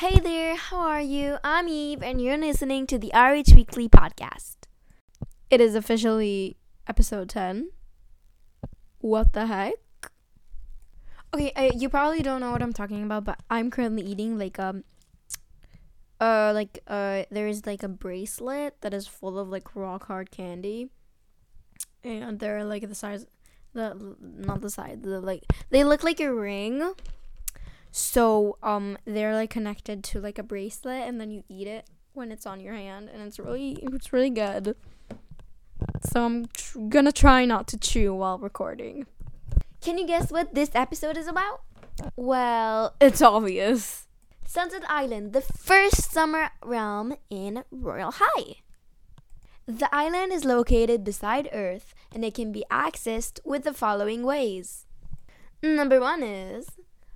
Hey there, how are you? I'm Eve, and you're listening to the RH Weekly podcast. It is officially episode 10. What the heck? Okay, uh, you probably don't know what I'm talking about, but I'm currently eating like um uh like uh there is like a bracelet that is full of like rock hard candy. And they're like the size the not the size, the like they look like a ring. So um they're like connected to like a bracelet and then you eat it when it's on your hand and it's really it's really good. So I'm tr- gonna try not to chew while recording. Can you guess what this episode is about? Well, it's obvious. Sunset Island, the first summer realm in Royale High. The island is located beside Earth and it can be accessed with the following ways. Number one is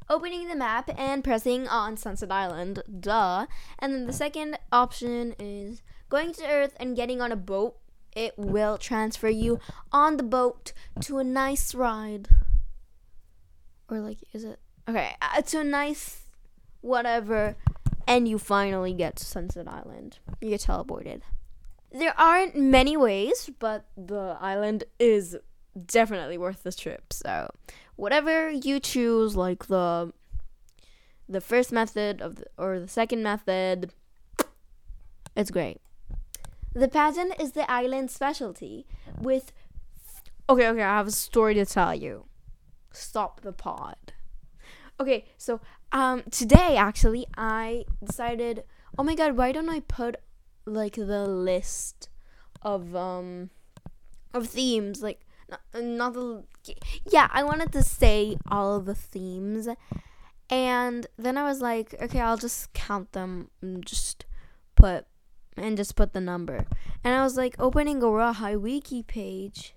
opening the map and pressing on Sunset Island, duh. And then the second option is going to Earth and getting on a boat. It will transfer you on the boat to a nice ride. Or, like, is it? Okay, uh, to a nice whatever. And you finally get to Sunset Island. You get teleported. There aren't many ways, but the island is definitely worth the trip. So, whatever you choose, like the the first method of the, or the second method, it's great. The pageant is the island specialty with Okay, okay, I have a story to tell you. Stop the pod. Okay, so um today actually I decided, "Oh my god, why don't I put like the list of um of themes like not, not the yeah i wanted to say all of the themes. And then i was like okay i'll just count them and just put and just put the number. And i was like opening a Royale High wiki page.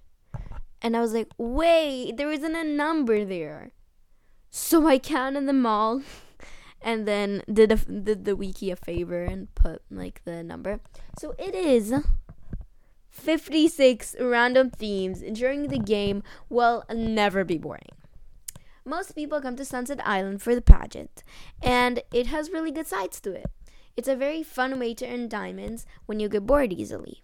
And i was like wait there isn't a number there. So i counted them all and then did a, did the wiki a favor and put like the number. So it is 56 random themes, ensuring the game will never be boring. Most people come to Sunset Island for the pageant, and it has really good sides to it. It's a very fun way to earn diamonds when you get bored easily.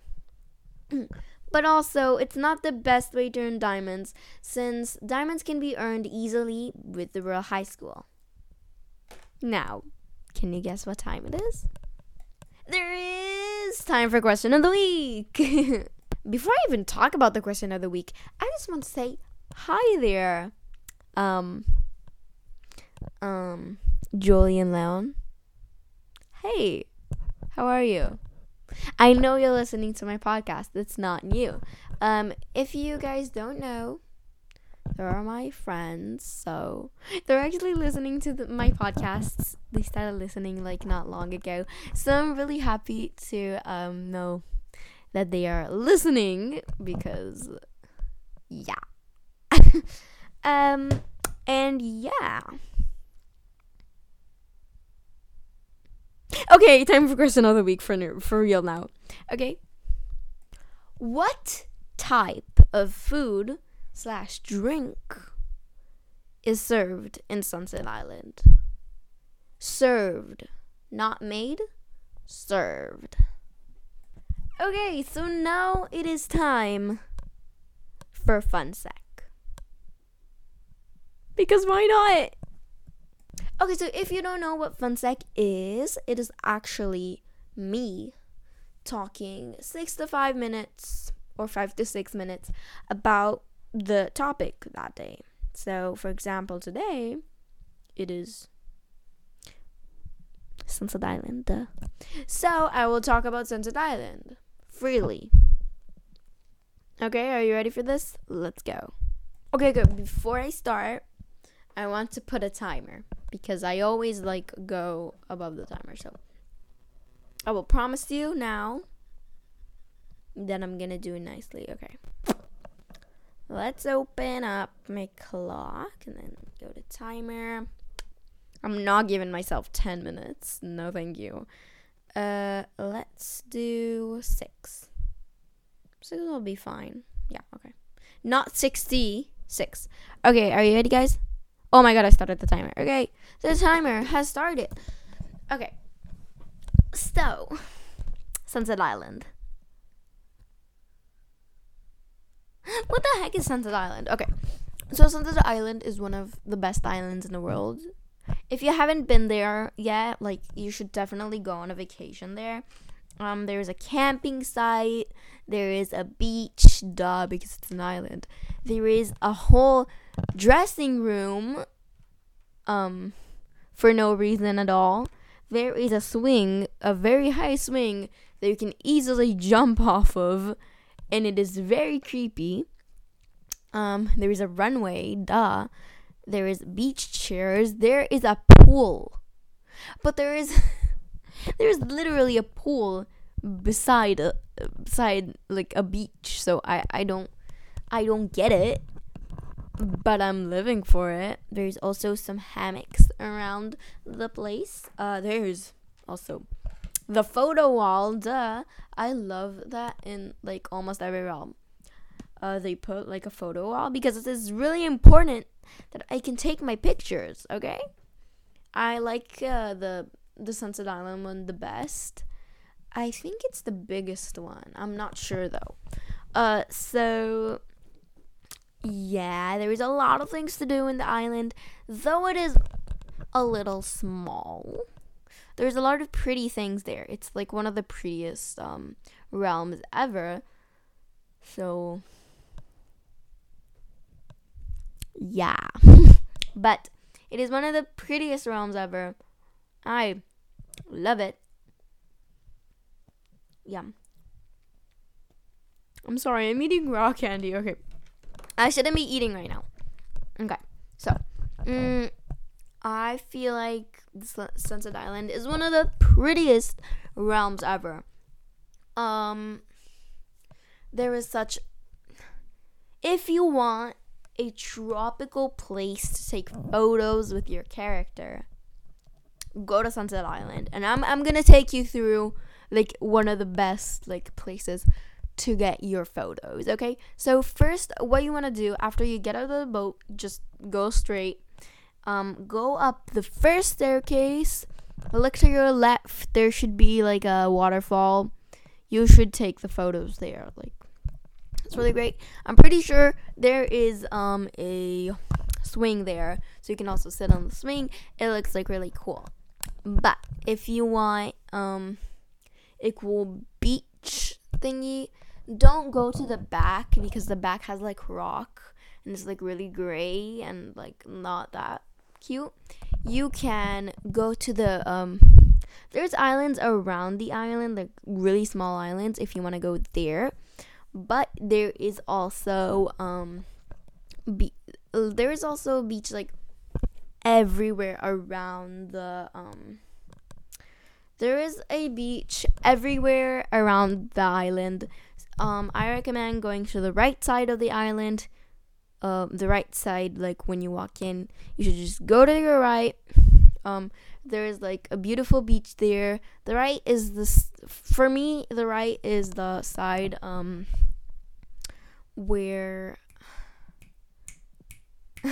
but also, it's not the best way to earn diamonds since diamonds can be earned easily with the Royale High School. Now, can you guess what time it is? There is time for question of the week. Before I even talk about the question of the week, I just want to say hi there. Um um Julian Leon. Hey, how are you? I know you're listening to my podcast. It's not new. Um if you guys don't know, they are my friends, so they're actually listening to the, my podcasts. They started listening like not long ago, so I'm really happy to um know that they are listening because yeah. um and yeah. Okay, time for question of the week for for real now. Okay. What type of food slash drink is served in Sunset Island. Served, not made, served. Okay, so now it is time for fun sec. Because why not? Okay, so if you don't know what fun sec is, it is actually me talking six to five minutes or five to six minutes about the topic that day. So, for example, today it is Sunset Island. Duh. So, I will talk about Sunset Island freely. Okay, are you ready for this? Let's go. Okay, good. Before I start, I want to put a timer because I always like go above the timer. So, I will promise you now that I'm gonna do it nicely. Okay. Let's open up my clock and then go to timer. I'm not giving myself 10 minutes. No, thank you. Uh, let's do six. Six will be fine. Yeah, okay. Not 66. Okay, are you ready, guys? Oh my god, I started the timer. Okay, the timer has started. Okay. So, Sunset Island. What the heck is Sunset Island? Okay. So, Sunset Island is one of the best islands in the world. If you haven't been there yet, like, you should definitely go on a vacation there. Um, there's a camping site. There is a beach, duh, because it's an island. There is a whole dressing room, um, for no reason at all. There is a swing, a very high swing that you can easily jump off of, and it is very creepy. Um, there is a runway, duh. There is beach chairs. There is a pool, but there is. there's literally a pool beside a, beside like a beach so i i don't i don't get it but i'm living for it there's also some hammocks around the place uh there's also the photo wall duh i love that in like almost every realm uh they put like a photo wall because it is really important that i can take my pictures okay i like uh, the the Sunset Island one the best. I think it's the biggest one. I'm not sure though. Uh, so yeah, there is a lot of things to do in the island, though it is a little small. There's a lot of pretty things there. It's like one of the prettiest um, realms ever. So yeah, but it is one of the prettiest realms ever. I love it. Yum. I'm sorry, I'm eating raw candy. Okay. I shouldn't be eating right now. Okay. So, mm, I feel like Sunset Island is one of the prettiest realms ever. Um, there is such. If you want a tropical place to take photos with your character, go to Sunset Island, and I'm I'm gonna take you through like one of the best like places to get your photos. Okay, so first, what you wanna do after you get out of the boat, just go straight. Um, go up the first staircase. Look to your left. There should be like a waterfall. You should take the photos there. Like it's really great. I'm pretty sure there is um a swing there, so you can also sit on the swing. It looks like really cool. But if you want um equal beach thingy, don't go to the back because the back has like rock and it's like really gray and like not that cute. You can go to the um there's islands around the island, like really small islands if you want to go there. But there is also um be- there is also a beach like everywhere around the um there is a beach everywhere around the island. Um, I recommend going to the right side of the island. Um, the right side, like when you walk in, you should just go to your right. Um, there is like a beautiful beach there. The right is this for me. The right is the side um where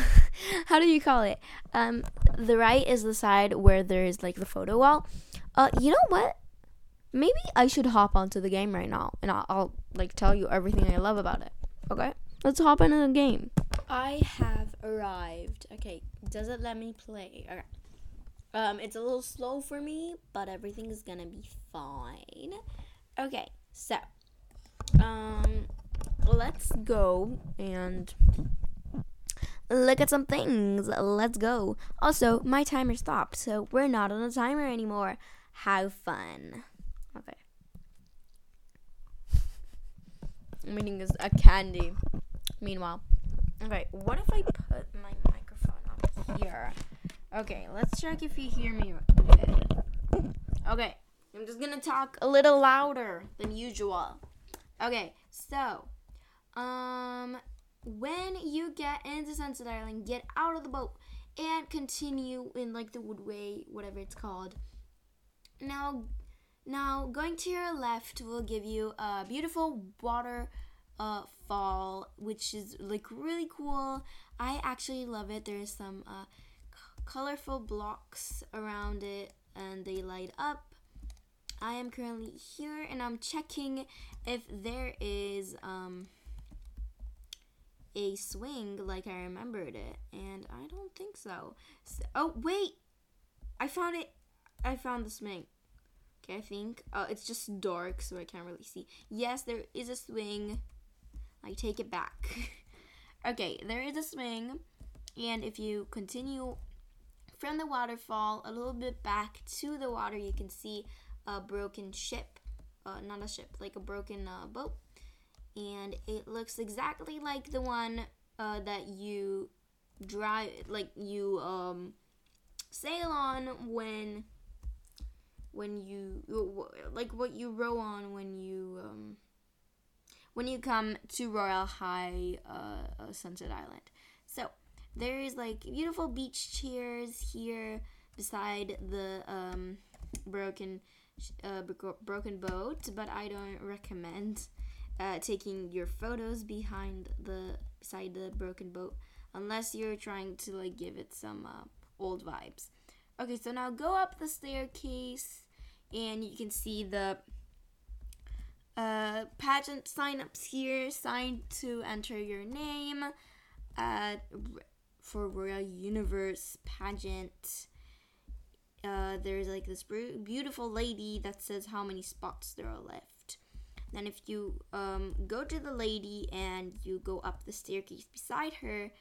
how do you call it? Um, the right is the side where there is like the photo wall. Uh, you know what? Maybe I should hop onto the game right now, and I'll, I'll like tell you everything I love about it. Okay, let's hop into the game. I have arrived. Okay, does it let me play? Okay. Um, it's a little slow for me, but everything is gonna be fine. Okay, so, um, let's go and look at some things. Let's go. Also, my timer stopped, so we're not on a timer anymore. Have fun. Okay. I'm eating a candy. Meanwhile, okay, what if I put my microphone up here? Okay, let's check if you hear me okay. I'm just gonna talk a little louder than usual. Okay, so, um, when you get into Sunset Island, get out of the boat and continue in like the woodway, whatever it's called. Now, now going to your left will give you a beautiful water uh, fall, which is like really cool. I actually love it. There's some uh, colorful blocks around it. and they light up. I am currently here and I'm checking if there is um, a swing like I remembered it, and I don't think so. so. Oh wait, I found it. I found the swing. Okay, I think uh, it's just dark, so I can't really see. Yes, there is a swing. I take it back. okay, there is a swing, and if you continue from the waterfall a little bit back to the water, you can see a broken ship. Uh, not a ship, like a broken uh, boat and it looks exactly like the one uh, that you drive, like you um, sail on when when you like what you row on when you um, when you come to Royale High uh, uh, Sunset Island. So there is like beautiful beach chairs here beside the um, broken uh, broken boat, but I don't recommend uh, taking your photos behind the beside the broken boat unless you're trying to like give it some uh, old vibes okay so now go up the staircase and you can see the uh, pageant sign-ups here sign to enter your name uh, for royal universe pageant uh, there's like this beautiful lady that says how many spots there are left then if you um, go to the lady and you go up the staircase beside her,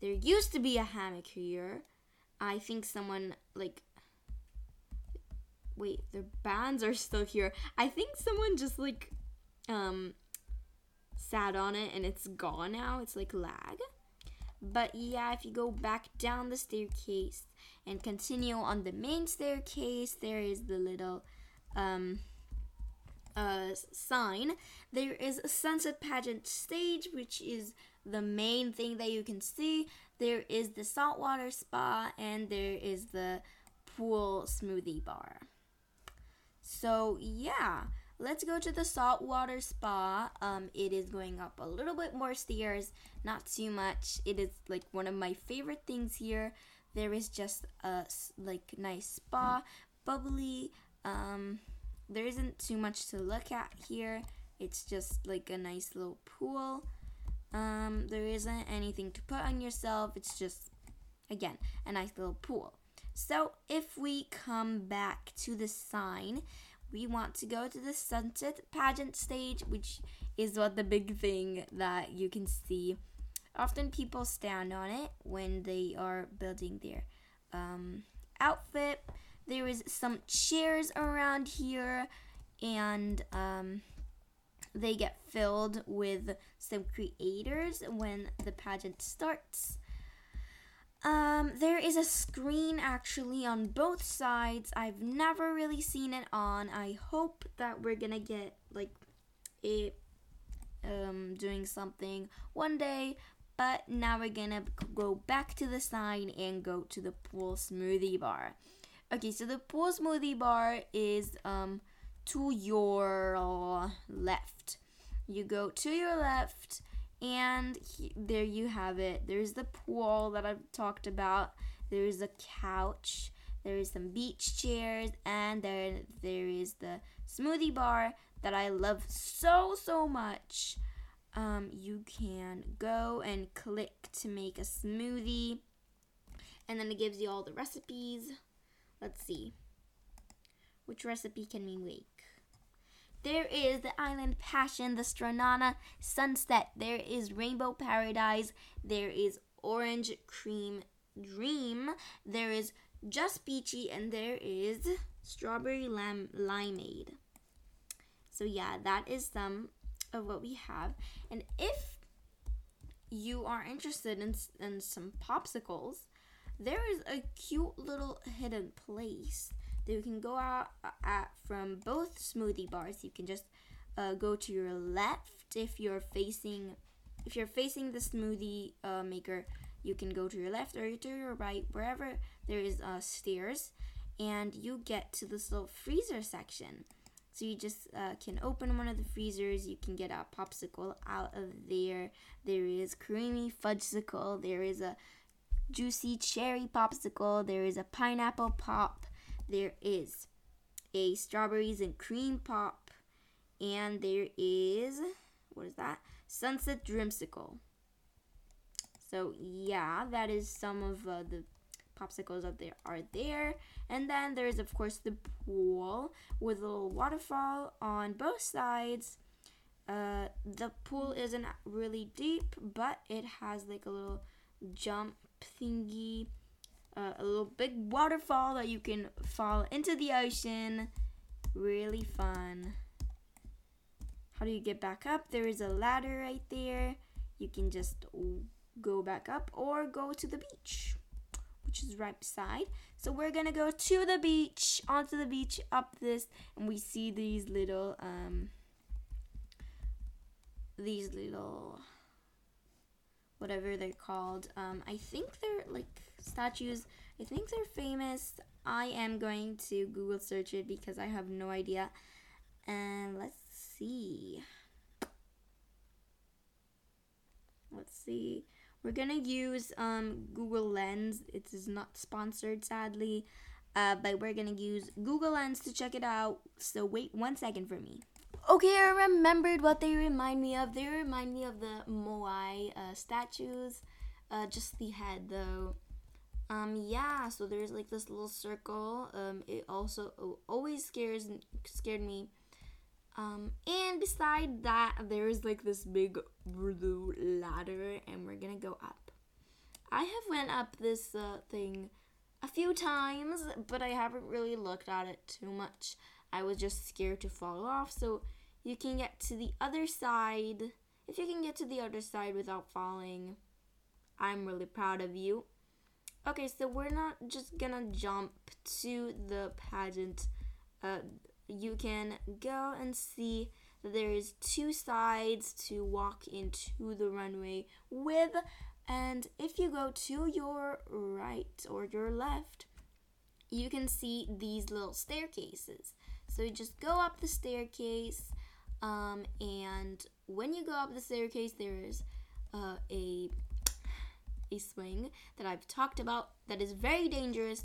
there used to be a hammock here. I think someone like wait, their bands are still here. I think someone just like um sat on it and it's gone now. It's like lag. But yeah, if you go back down the staircase and continue on the main staircase, there is the little um uh, sign, there is a sunset pageant stage, which is the main thing that you can see. There is the saltwater spa, and there is the pool smoothie bar. So, yeah, let's go to the saltwater spa. Um, it is going up a little bit more stairs, not too much. It is like one of my favorite things here. There is just a like nice spa, bubbly, um, there isn't too much to look at here. It's just like a nice little pool. Um, there isn't anything to put on yourself. It's just, again, a nice little pool. So if we come back to the sign, we want to go to the sunset pageant stage, which is what the big thing that you can see. Often people stand on it when they are building their um, outfit. There is some chairs around here, and um, they get filled with some creators when the pageant starts. Um, there is a screen actually on both sides. I've never really seen it on. I hope that we're gonna get like it um, doing something one day. But now we're gonna go back to the sign and go to the pool smoothie bar. Okay, so the pool smoothie bar is um to your left. You go to your left, and he, there you have it. There's the pool that I've talked about. There's a couch. There is some beach chairs, and there there is the smoothie bar that I love so so much. Um, you can go and click to make a smoothie, and then it gives you all the recipes. Let's see. Which recipe can we make? There is the Island Passion, the Stranana Sunset. There is Rainbow Paradise. There is Orange Cream Dream. There is Just Peachy. And there is Strawberry Lam- Limeade. So, yeah, that is some of what we have. And if you are interested in, in some popsicles, there is a cute little hidden place that you can go out uh, at from both smoothie bars. You can just uh, go to your left if you're facing if you're facing the smoothie uh, maker. You can go to your left or to your right, wherever there is uh, stairs, and you get to this little freezer section. So you just uh, can open one of the freezers. You can get a popsicle out of there. There is creamy fudgesicle. There is a juicy cherry popsicle. There is a pineapple pop. There is a strawberries and cream pop, and there is what is that? Sunset Dreamsicle. So yeah, that is some of uh, the popsicles that there are there. And then there's of course the pool with a little waterfall on both sides. Uh, the pool isn't really deep, but it has like a little jump thingy, uh, a little big waterfall that you can fall into the ocean. Really fun. How do you get back up? There is a ladder right there. You can just go back up or go to the beach which is right beside. So we're gonna go to the beach, onto the beach, up this, and we see these little um these little whatever they're called. Um, I think they're like statues. I think they're famous. I am going to Google search it because I have no idea. And let's see. Let's see. We're gonna use um, Google Lens. It is not sponsored, sadly, uh, but we're gonna use Google Lens to check it out. So wait one second for me. Okay, I remembered what they remind me of. They remind me of the Moai uh, statues, uh, just the head though. Um, yeah, so there's like this little circle. Um, it also always scares scared me um, and beside that, there is like this big blue ladder, and we're gonna go up. I have went up this uh, thing a few times, but I haven't really looked at it too much. I was just scared to fall off. So you can get to the other side. If you can get to the other side without falling, I'm really proud of you. Okay, so we're not just gonna jump to the pageant. Uh, you can go and see that there is two sides to walk into the runway with and if you go to your right or your left you can see these little staircases so you just go up the staircase um, and when you go up the staircase there is uh, a a swing that I've talked about that is very dangerous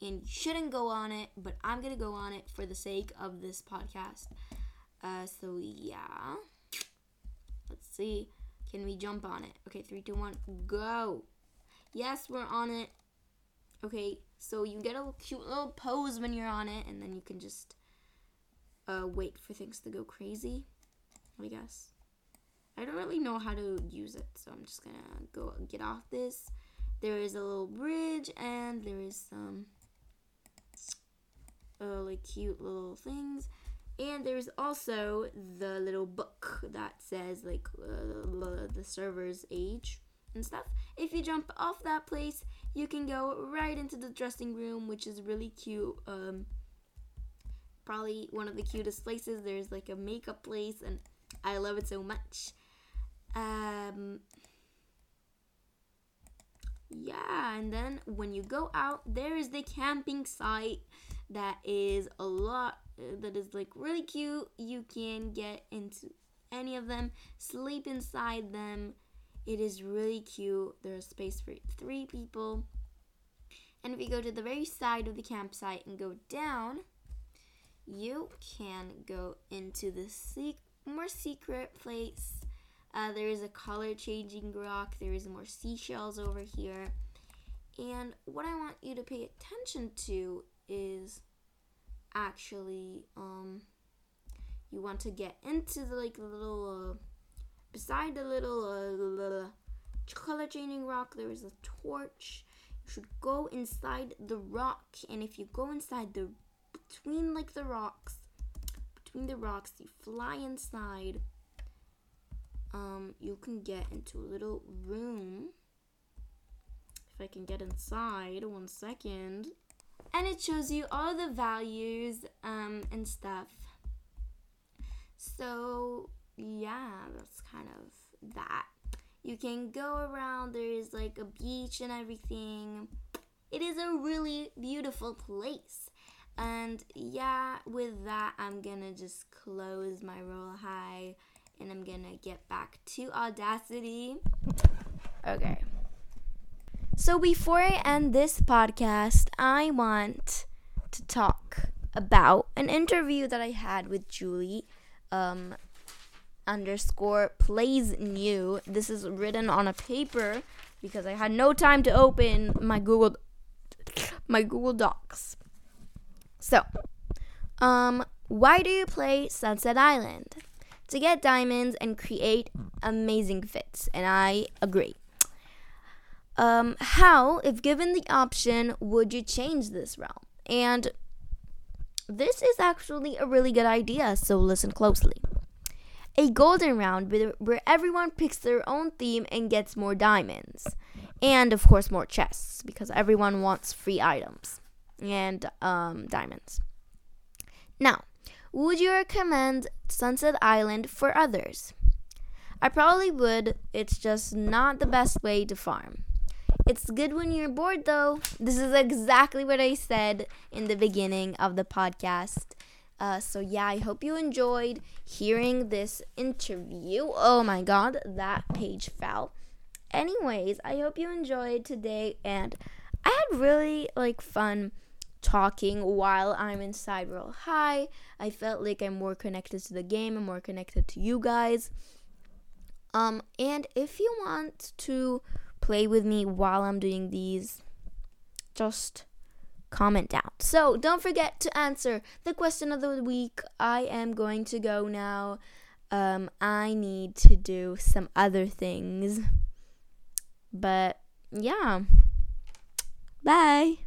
and shouldn't go on it, but I'm gonna go on it for the sake of this podcast. Uh, so yeah, let's see. Can we jump on it? Okay, three, two, one, go. Yes, we're on it. Okay, so you get a cute little pose when you're on it, and then you can just uh, wait for things to go crazy. I guess. I don't really know how to use it, so I'm just gonna go get off this. There is a little bridge, and there is some uh, like cute little things. And there's also the little book that says like uh, the server's age and stuff. If you jump off that place, you can go right into the dressing room, which is really cute. Um, probably one of the cutest places. There's like a makeup place, and I love it so much. Um, yeah, and then when you go out, there is the camping site that is a lot that is like really cute. You can get into any of them, sleep inside them. It is really cute. There's space for three people. And if you go to the very side of the campsite and go down, you can go into the more secret place. Uh, there is a color changing rock. There is more seashells over here. And what I want you to pay attention to is actually um you want to get into the like little uh, beside the little uh, little color changing rock there is a torch you should go inside the rock and if you go inside the between like the rocks between the rocks you fly inside um you can get into a little room if i can get inside one second and it shows you all the values um, and stuff. So, yeah, that's kind of that. You can go around, there's like a beach and everything. It is a really beautiful place. And yeah, with that, I'm gonna just close my Royale High and I'm gonna get back to Audacity. Okay. So before I end this podcast, I want to talk about an interview that I had with Julie um, underscore plays new. This is written on a paper because I had no time to open my Google my Google Docs. So, um, why do you play Sunset Island? To get diamonds and create amazing fits, and I agree. Um, how, if given the option, would you change this realm? And this is actually a really good idea, so listen closely. A golden round where everyone picks their own theme and gets more diamonds. And of course, more chests because everyone wants free items and um, diamonds. Now, would you recommend Sunset Island for others? I probably would, it's just not the best way to farm. It's good when you're bored, though. This is exactly what I said in the beginning of the podcast. Uh, so, yeah, I hope you enjoyed hearing this interview. Oh my god, that page fell. Anyways, I hope you enjoyed today, and I had really like fun talking while I'm inside Royale High. I felt like I'm more connected to the game and more connected to you guys. Um, and if you want to play with me while I'm doing these, just comment down. So don't forget to answer the question of the week. I am going to go now. Um, I need to do some other things. But yeah. Bye.